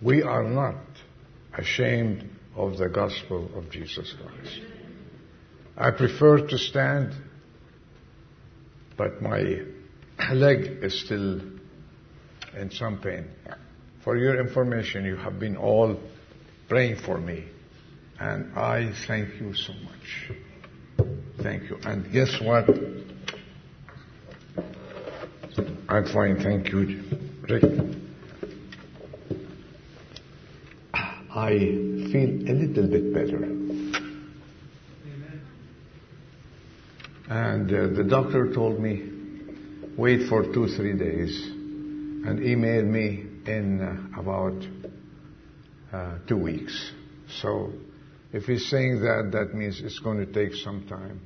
We are not ashamed of the gospel of Jesus Christ. I prefer to stand, but my leg is still in some pain. For your information, you have been all praying for me, and I thank you so much. Thank you. And guess what? I'm fine, thank you, Rick. I feel a little bit better. And uh, the doctor told me, wait for two, three days, and email me in uh, about uh, two weeks. So if he's saying that, that means it's going to take some time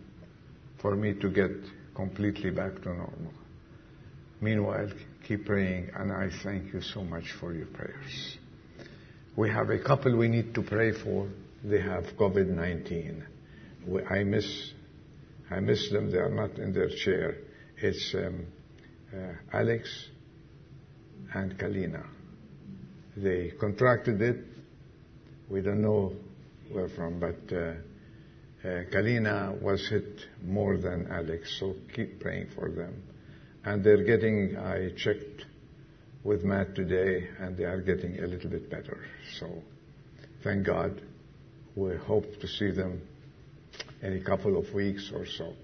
for me to get completely back to normal. Meanwhile, keep praying, and I thank you so much for your prayers. We have a couple we need to pray for. They have COVID-19. I miss, I miss them. They are not in their chair. It's um, uh, Alex and Kalina. They contracted it. We don't know where from, but uh, uh, Kalina was hit more than Alex, so keep praying for them. And they're getting, I checked with Matt today, and they are getting a little bit better. So thank God. We hope to see them in a couple of weeks or so.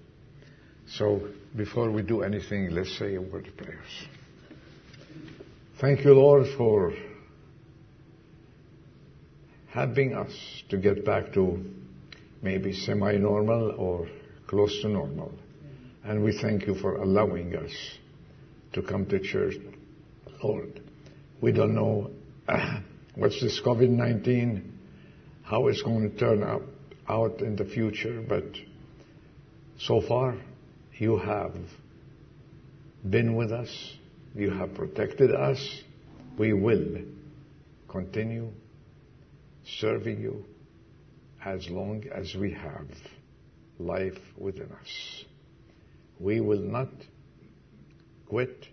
So before we do anything, let's say a word of prayers. Thank you, Lord, for helping us to get back to maybe semi-normal or close to normal. And we thank you for allowing us to come to church, Lord. We don't know uh, what's this COVID-19, how it's going to turn out in the future, but so far you have been with us. You have protected us. We will continue serving you as long as we have life within us. We will not quit.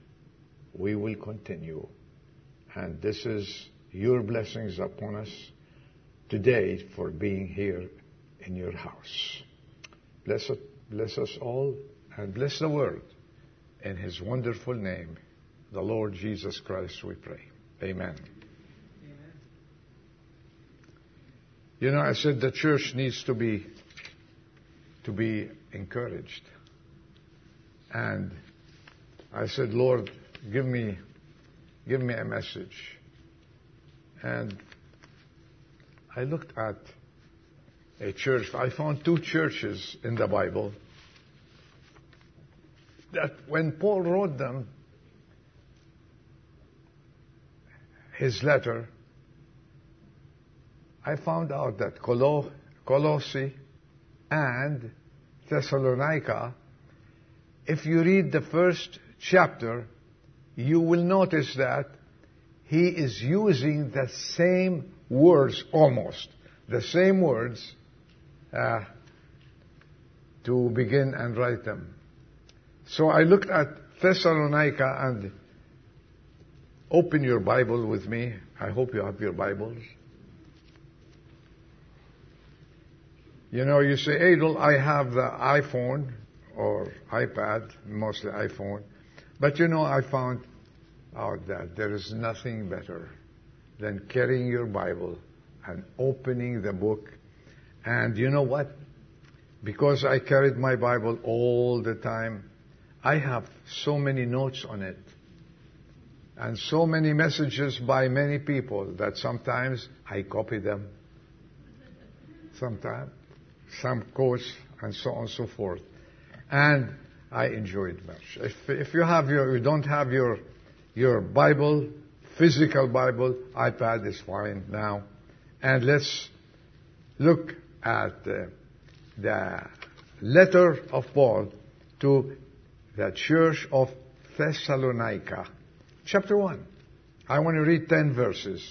We will continue. And this is your blessings upon us today for being here in your house. Bless, it, bless us all and bless the world. In his wonderful name, the Lord Jesus Christ, we pray. Amen. Amen. You know, I said the church needs to be to be encouraged. And I said, Lord, give me give me a message. And I looked at a church. I found two churches in the Bible that when Paul wrote them, his letter, I found out that Colo- Colossae and Thessalonica, if you read the first chapter, you will notice that he is using the same words almost, the same words uh, to begin and write them. So I looked at Thessalonica and open your Bible with me. I hope you have your Bibles. You know, you say, Adel, I have the iPhone or iPad, mostly iPhone. But you know, I found out that there is nothing better than carrying your Bible and opening the book. And you know what? Because I carried my Bible all the time, I have so many notes on it and so many messages by many people that sometimes I copy them. Sometimes some quotes and so on and so forth. And I enjoy it much. If, if you have your, you don't have your, your Bible, physical Bible, iPad is fine now. And let's look at the, the letter of Paul to the church of Thessalonica. Chapter 1. I want to read 10 verses.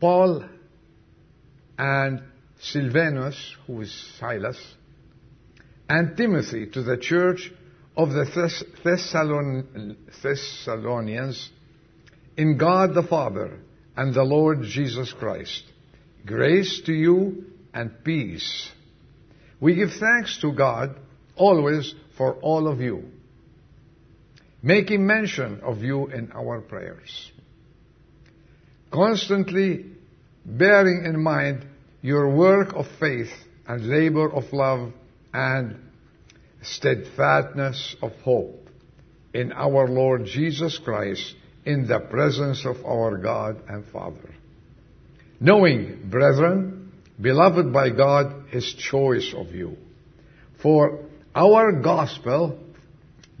Paul and Silvanus, who is Silas, and Timothy to the church of the Thessalon- Thessalonians in God the Father and the Lord Jesus Christ. Grace to you and peace. We give thanks to God always for all of you, making mention of you in our prayers. Constantly bearing in mind your work of faith and labor of love and steadfastness of hope in our Lord Jesus Christ in the presence of our God and Father. Knowing, brethren, beloved by God, His choice of you. For our gospel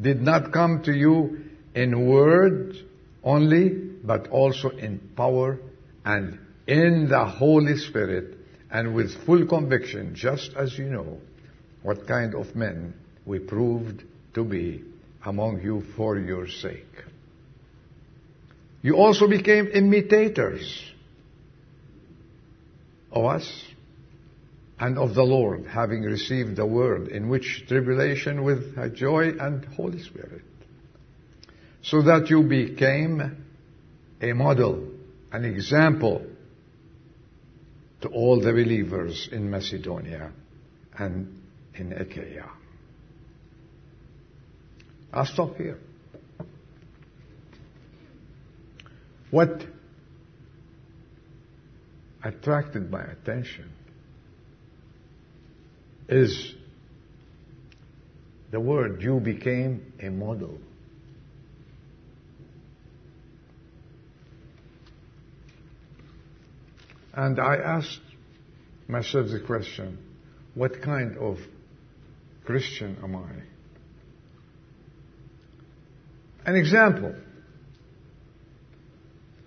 did not come to you in word only, but also in power and in the Holy Spirit and with full conviction, just as you know what kind of men we proved to be among you for your sake. You also became imitators of us and of the Lord, having received the word in which tribulation with joy and Holy Spirit, so that you became a model, an example to all the believers in Macedonia and in Achaia. I'll stop here. What attracted my attention is the word you became a model. And I asked myself the question, what kind of Christian am I? An example.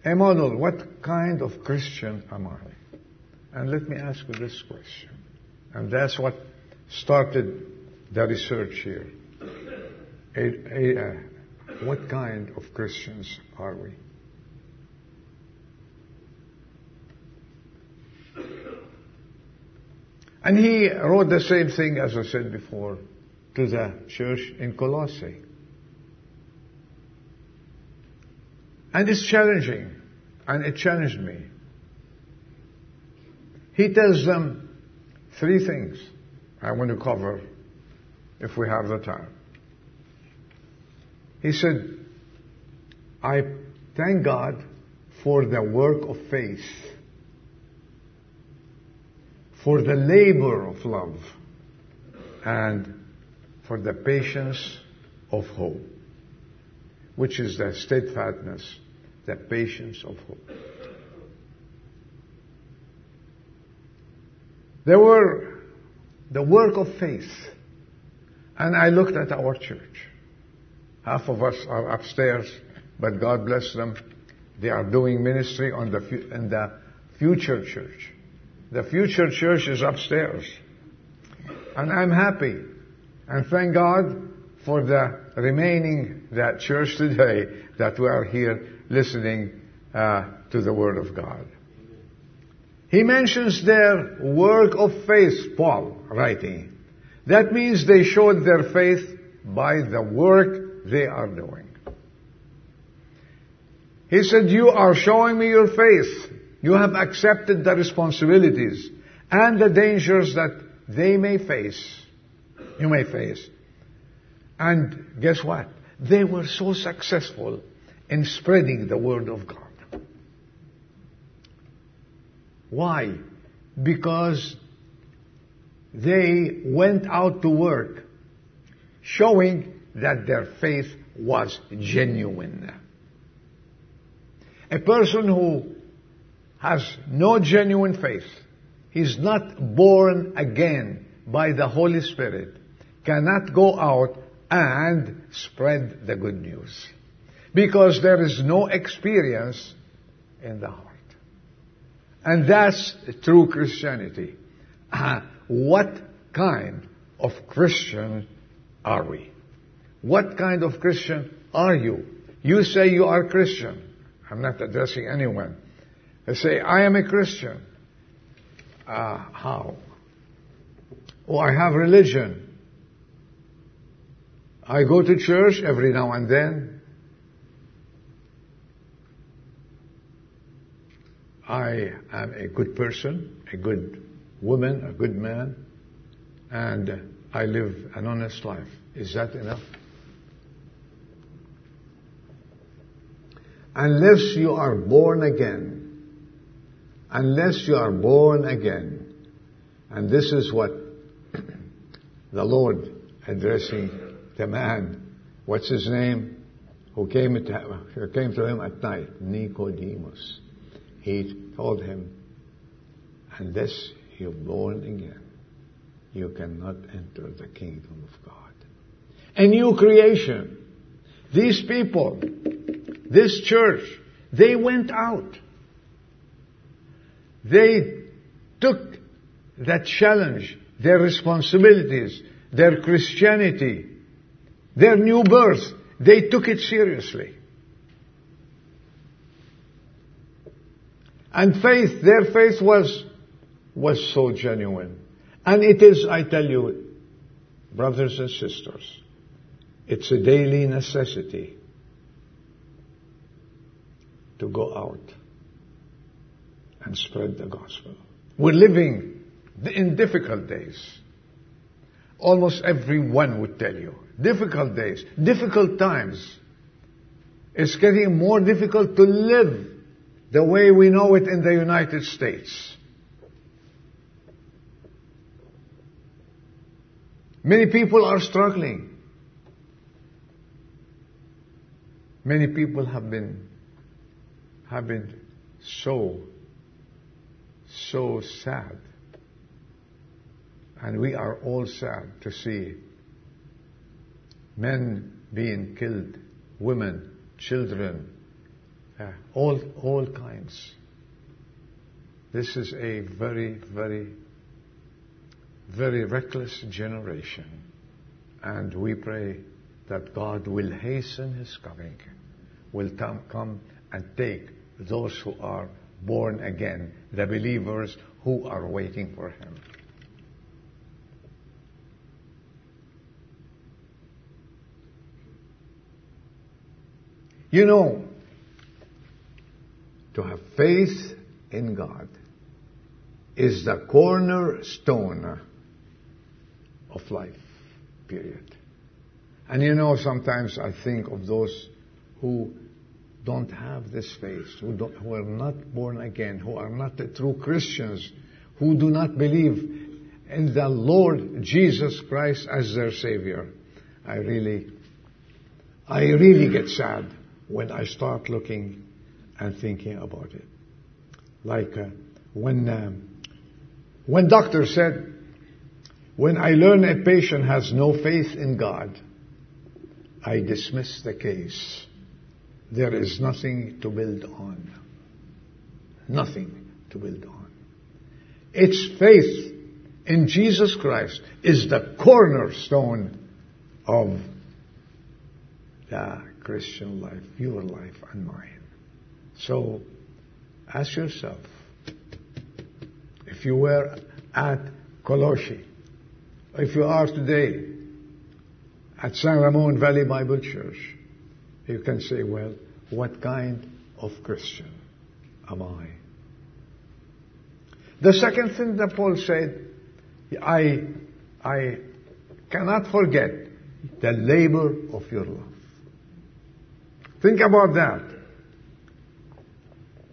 A model. What kind of Christian am I? And let me ask you this question. And that's what started the research here. A, a, uh, what kind of Christians are we? And he wrote the same thing, as I said before, to the church in Colossae. And it's challenging, and it challenged me. He tells them three things I want to cover if we have the time. He said, I thank God for the work of faith for the labor of love and for the patience of hope, which is the steadfastness, the patience of hope. There were the work of faith, and I looked at our church. Half of us are upstairs, but God bless them. They are doing ministry on the, in the future church. The future church is upstairs. And I'm happy. And thank God for the remaining that church today that we are here listening uh, to the Word of God. He mentions their work of faith, Paul writing. That means they showed their faith by the work they are doing. He said, you are showing me your faith you have accepted the responsibilities and the dangers that they may face. You may face. And guess what? They were so successful in spreading the word of God. Why? Because they went out to work showing that their faith was genuine. A person who has no genuine faith, he's not born again by the Holy Spirit, cannot go out and spread the good news. Because there is no experience in the heart. And that's true Christianity. Uh, what kind of Christian are we? What kind of Christian are you? You say you are Christian. I'm not addressing anyone. They say, I am a Christian. Uh, how? Oh, I have religion. I go to church every now and then. I am a good person, a good woman, a good man, and I live an honest life. Is that enough? Unless you are born again, unless you are born again, and this is what the Lord addressing the man, what's his name, who came to, who came to him at night, Nicodemus. He told him, unless you're born again, you cannot enter the kingdom of God. A new creation. These people, this church, they went out. They took that challenge, their responsibilities, their Christianity, their new birth. They took it seriously. And faith, their faith was, was so genuine. And it is, I tell you, brothers and sisters, it's a daily necessity to go out and spread the gospel. We're living in difficult days. Almost everyone would tell you. Difficult days, difficult times. It's getting more difficult to live the way we know it in the United States. Many people are struggling. Many people have been, have been so, so sad. And we are all sad to see men being killed, women, children, uh, all, all kinds. This is a very, very very reckless generation. And we pray that God will hasten His coming, will come and take those who are born again, the believers who are waiting for Him. You know, to have faith in God is the cornerstone of life, period. And you know, sometimes I think of those who don't have this faith, who, who are not born again, who are not the true Christians, who do not believe in the Lord Jesus Christ as their Savior. I really, I really get sad when I start looking and thinking about it. Like uh, when, um, when doctor said, when I learn a patient has no faith in God, I dismiss the case. There is nothing to build on. Nothing to build on. Its faith in Jesus Christ is the cornerstone of the Christian life, your life and mine. So, ask yourself, if you were at Colossae, if you are today at San Ramon Valley Bible Church, you can say, well, what kind of Christian am I? The second thing that Paul said, I, I cannot forget the labor of your love. Think about that.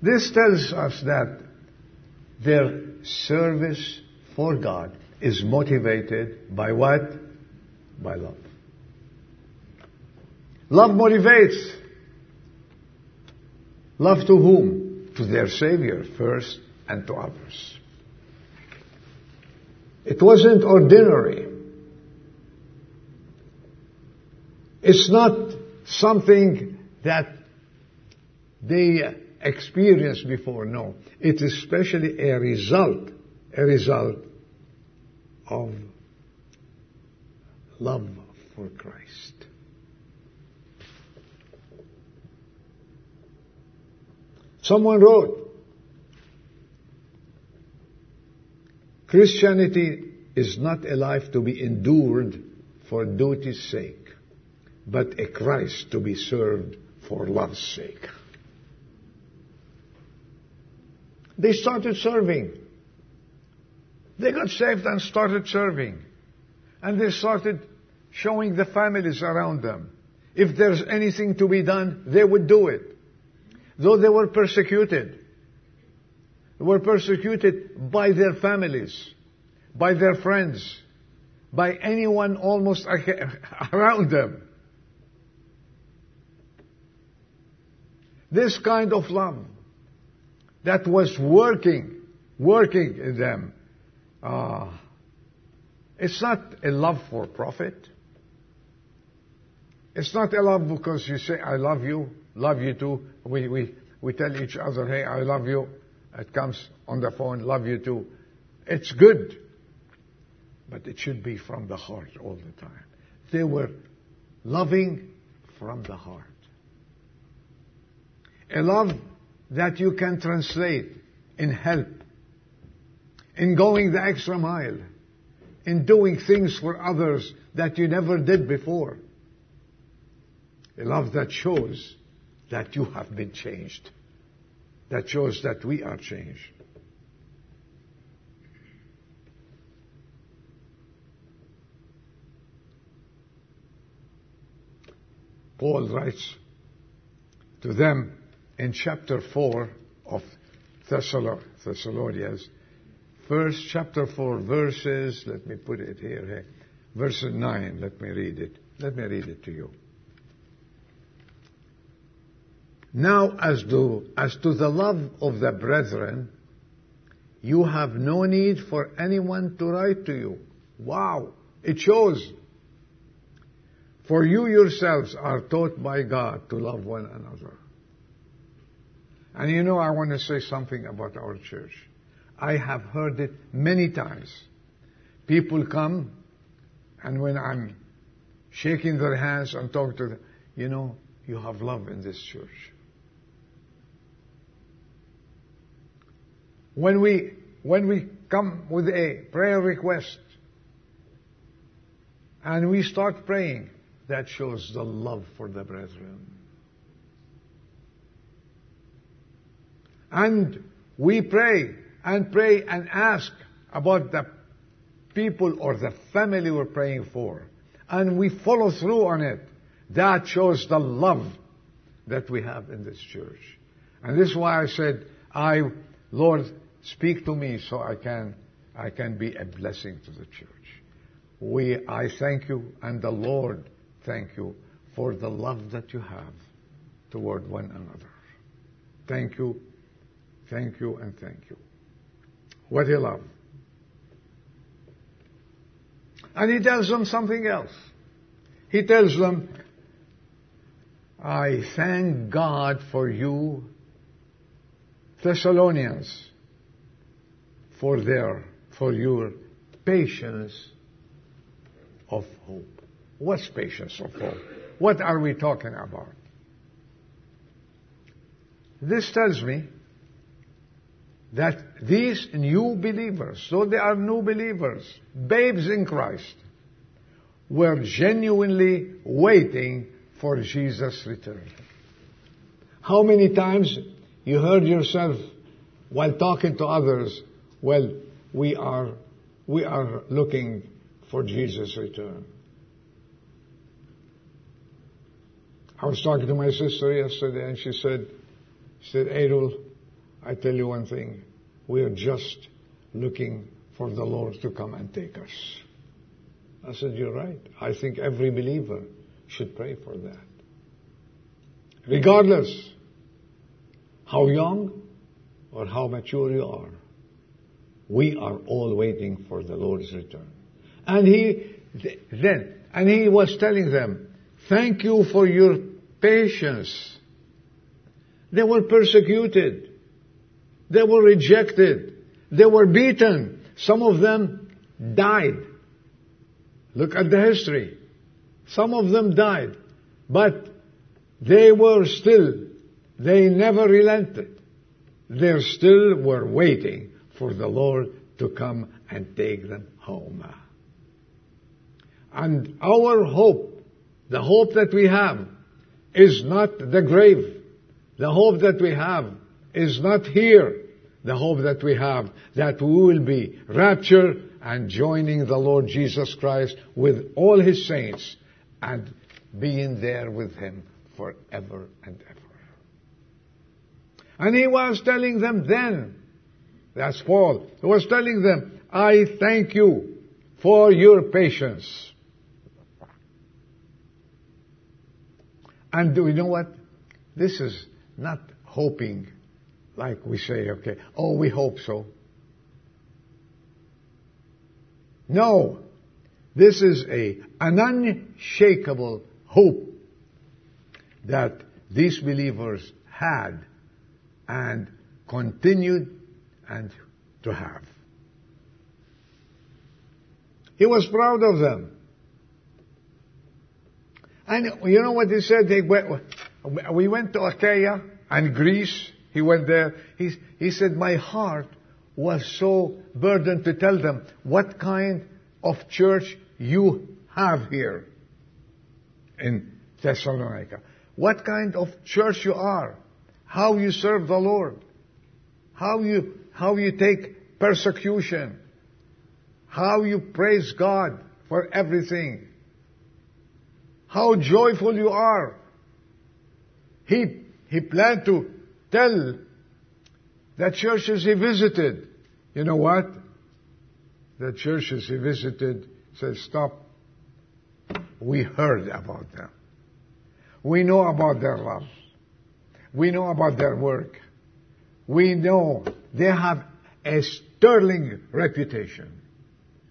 This tells us that their service for God is motivated by what? By love. Love motivates. Love to whom? To their Savior first and to others. It wasn't ordinary. It's not something that they experienced before, no. It is especially a result, a result of love for Christ. Someone wrote, Christianity is not a life to be endured for duty's sake. but a Christ to be served for love's sake. They started serving. They got saved and started serving. And they started showing the families around them. If there's anything to be done, they would do it. Though they were persecuted. They were persecuted by their families, by their friends, by anyone almost around them. This kind of love that was working, working in them. Uh, it's not a love for profit. It's not a love because you say, I love you, love you too. We, we, we tell each other, hey, I love you. It comes on the phone, love you too. It's good. But it should be from the heart all the time. They were loving from the heart. A love that you can translate in help, in going the extra mile, in doing things for others that you never did before. A love that shows that you have been changed. That shows that we are changed. Paul writes to them in chapter 4 of Thessalonians, first chapter 4 verses, let me put it here, here, verse 9, let me read it. Let me read it to you. Now as to, as to the love of the brethren, you have no need for anyone to write to you. Wow! It shows. For you yourselves are taught by God to love one another. And you know, I want to say something about our church. I have heard it many times. People come, and when I'm shaking their hands and talking to them, you know, you have love in this church. When we, when we come with a prayer request, and we start praying, that shows the love for the brethren. And we pray and pray and ask about the people or the family we're praying for. And we follow through on it. That shows the love that we have in this church. And this is why I said, I, Lord, speak to me so I can, I can be a blessing to the church. We, I thank you and the Lord thank you for the love that you have toward one another. Thank you Thank you and thank you. What a love. And he tells them something else. He tells them, I thank God for you, Thessalonians, for their, for your patience of hope. What's patience of hope? What are we talking about? This tells me that these new believers, so they are new believers, babes in Christ, were genuinely waiting for Jesus' return. How many times you heard yourself while talking to others, well, we are, we are looking for Jesus' return. I was talking to my sister yesterday and she said, she said, Adol, I tell you one thing. We are just looking for the Lord to come and take us. I said, You're right. I think every believer should pray for that. Regardless how young or how mature you are, we are all waiting for the Lord's return. And he, then, and he was telling them, thank you for your patience. They were persecuted. They were rejected. They were beaten. Some of them died. Look at the history. Some of them died. But they were still, they never relented. They still were waiting for the Lord to come and take them home. And our hope The hope that we have is not the grave. The hope that we have is not here. The hope that we have that we will be raptured and joining the Lord Jesus Christ with all His saints and being there with Him forever and ever. And He was telling them then, that's Paul, He was telling them, I thank you for your patience. And do you know what? This is not hoping like we say, okay, oh, we hope so. No. This is a, an unshakable hope that these believers had and continued and to have. He was proud of them. And you know what he said? They went, we went to Achaia and Greece. He went there. He, he said, my heart was so burdened to tell them what kind of church you have here in Thessalonica. What kind of church you are. How you serve the Lord. How you, how you take persecution. How you praise God for everything. How joyful you are. He, he planned to tell the churches he visited. You know what? The churches he visited said, stop. We heard about them. We know about their love. We know about their work. We know they have a sterling reputation.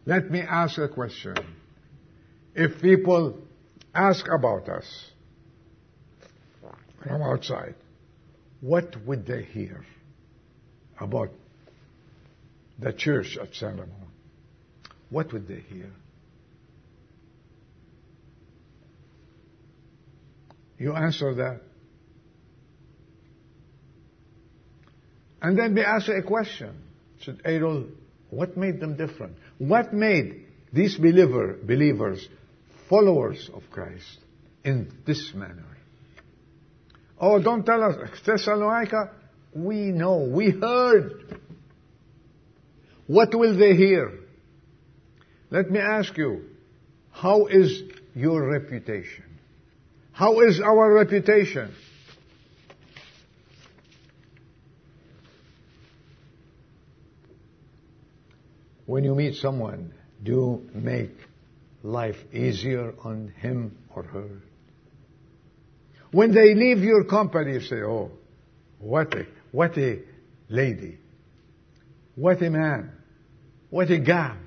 Let me ask a question. If people ask about us from outside, what would they hear about the church at San Ramon? What would they hear? You answer that. And then they ask a question. Said, Adol, what made them different? What made these believer, believers followers of Christ in this manner? Oh, don't tell us, Thessalonica, we know, we heard. What will they hear? Let me ask you, how is your reputation? How is our reputation? When you meet someone, do make life easier on him or her? When they leave your company, you say, oh, what a, what a lady. What a man. What a guy.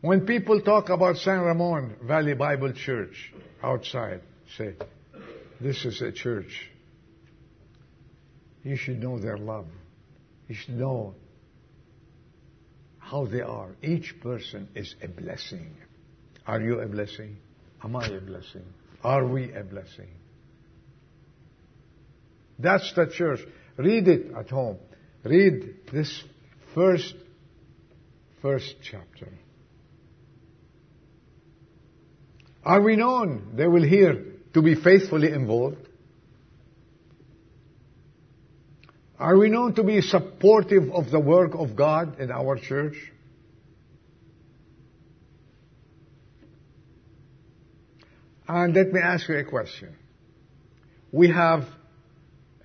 When people talk about San Ramon Valley Bible Church outside, say, this is a church. You should know their love. You should know how they are. Each person is a blessing. Are you a blessing? Am I a blessing? Are we a blessing? That's the church. Read it at home. Read this first, first chapter. Are we known, they will hear, to be faithfully involved? Are we known to be supportive of the work of God in our church? And let me ask you a question. We have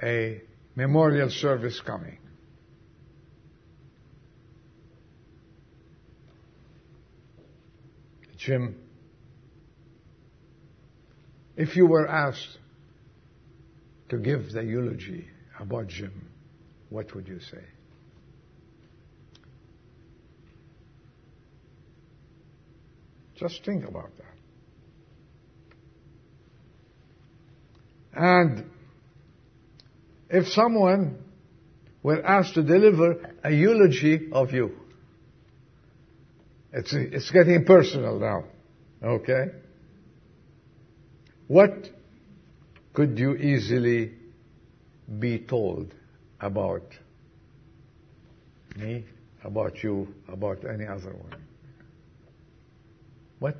a memorial service coming. Jim, if you were asked to give the eulogy about Jim, what would you say? Just think about that. And if someone were asked to deliver a eulogy of you, it's, it's getting personal now. Okay? What could you easily be told about me, about you, about any other one. What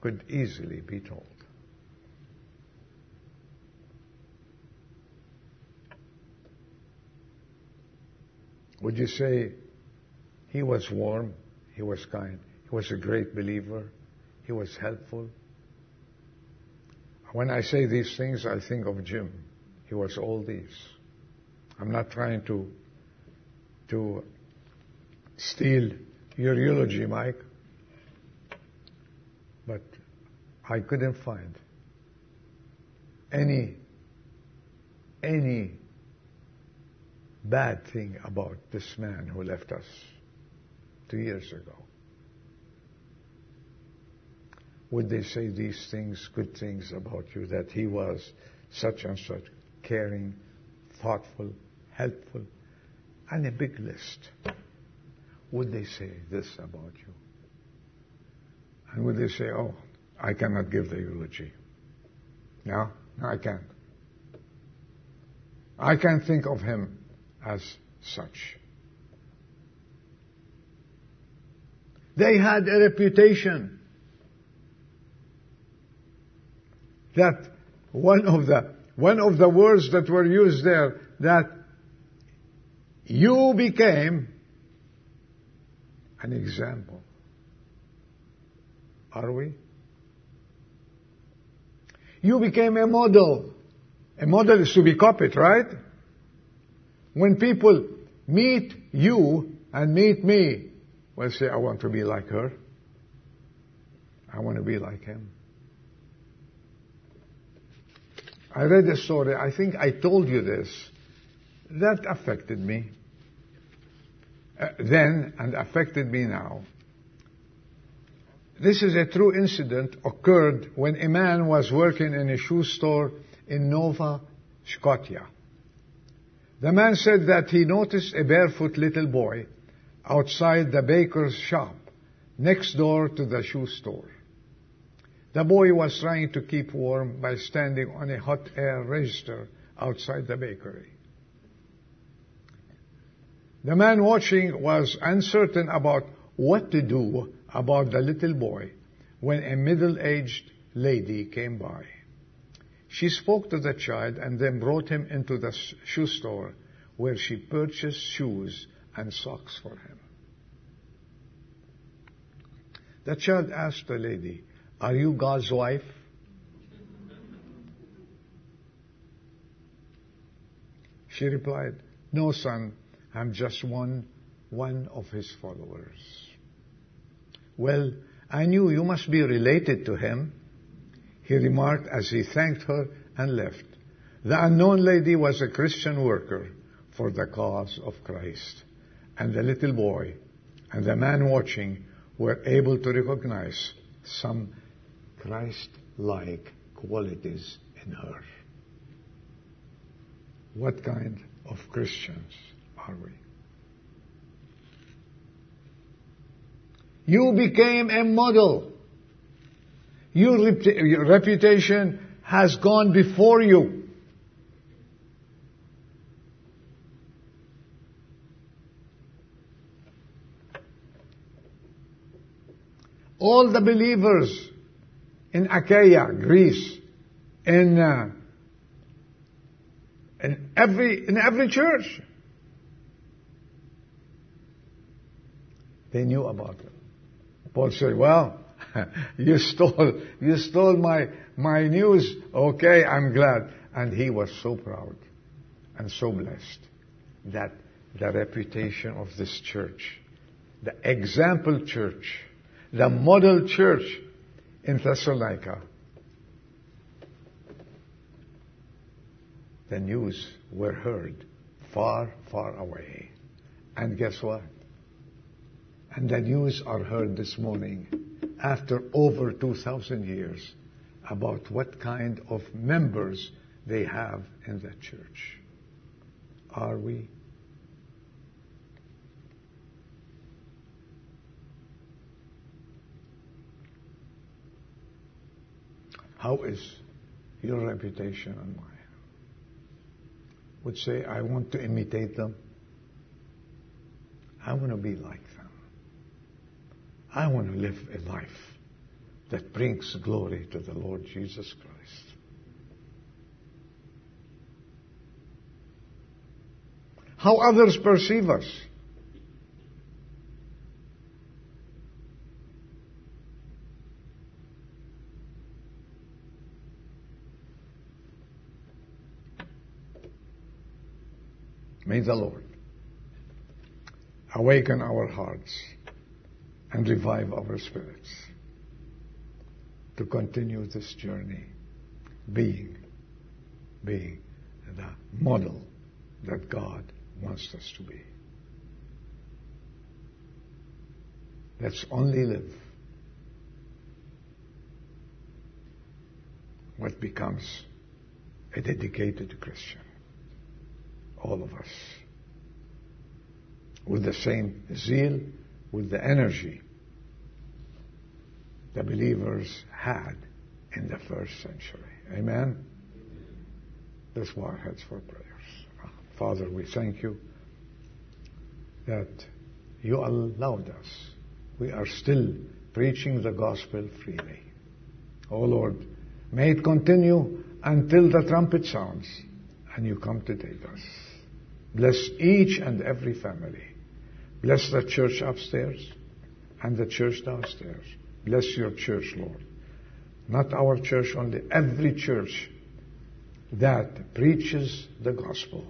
could easily be told? Would you say he was warm, he was kind, he was a great believer, he was helpful? When I say these things, I think of Jim. He was all these. I'm not trying to to steal your eulogy, Mike, but I couldn't find any any bad thing about this man who left us two years ago. Would they say these things, good things about you, that he was such and such, caring, thoughtful, helpful, and a big list? Would they say this about you? And would they say, oh, I cannot give the eulogy? No, no, I can't. I can't think of him as such. They had a reputation that one of the one of the words that were used there that you became an example. Are we? You became a model. A model is to be copied, right? When people meet you and meet me, will say, I want to be like her. I want to be like him. I read a story, I think I told you this, that affected me uh, then and affected me now. This is a true incident occurred when a man was working in a shoe store in Nova Scotia. The man said that he noticed a barefoot little boy outside the baker's shop next door to the shoe store. The boy was trying to keep warm by standing on a hot air register outside the bakery. The man watching was uncertain about what to do about the little boy when a middle-aged lady came by. She spoke to the child and then brought him into the shoe store where she purchased shoes and socks for him. The child asked the lady, Are you God's wife? She replied, No, son, I'm just one, one of his followers. Well, I knew you must be related to him he remarked as he thanked her and left. The unknown lady was a Christian worker for the cause of Christ. And the little boy and the man watching were able to recognize some Christ-like qualities in her. What kind of Christians we? You became a model your, your reputation has gone before you. All the believers in Achaia, Greece, in, uh, in every in every church, they knew about it. Paul said, "Well, you stole, you stole my, my news. Okay, I'm glad. And he was so proud and so blessed that the reputation of this church, the example church, the model church in Thessalonica, the news were heard far, far away. And guess what? And the news are heard this morning after over 2,000 years about what kind of members they have in that church. Are we? How is your reputation and mine? Would say, I want to imitate them. I want to be like them. I want to live a life that brings glory to the Lord Jesus Christ. how others perceive us. May the Lord awaken our hearts and revive our spirits to continue this journey being, being the model that God wants us to be. Let's only live what becomes a dedicated Christian. All of us. With the same zeal, with the energy the believers had in the first century. Amen? Let's bow our heads for prayers. Father, we thank you that you allowed us. We are still preaching the gospel freely. Oh Lord, may it continue until the trumpet sounds and you come to take us. Bless each and every family. Bless the church upstairs and the church downstairs. Bless your church, Lord. Not our church only, every church that preaches the gospel.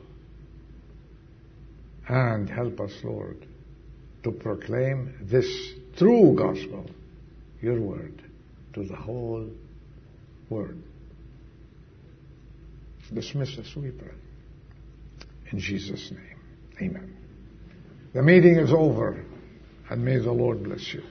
And help us, Lord, to proclaim this true gospel, your word, to the whole world. Dismiss us, we pray. In Jesus' name, amen. The meeting is over, and may the Lord bless you.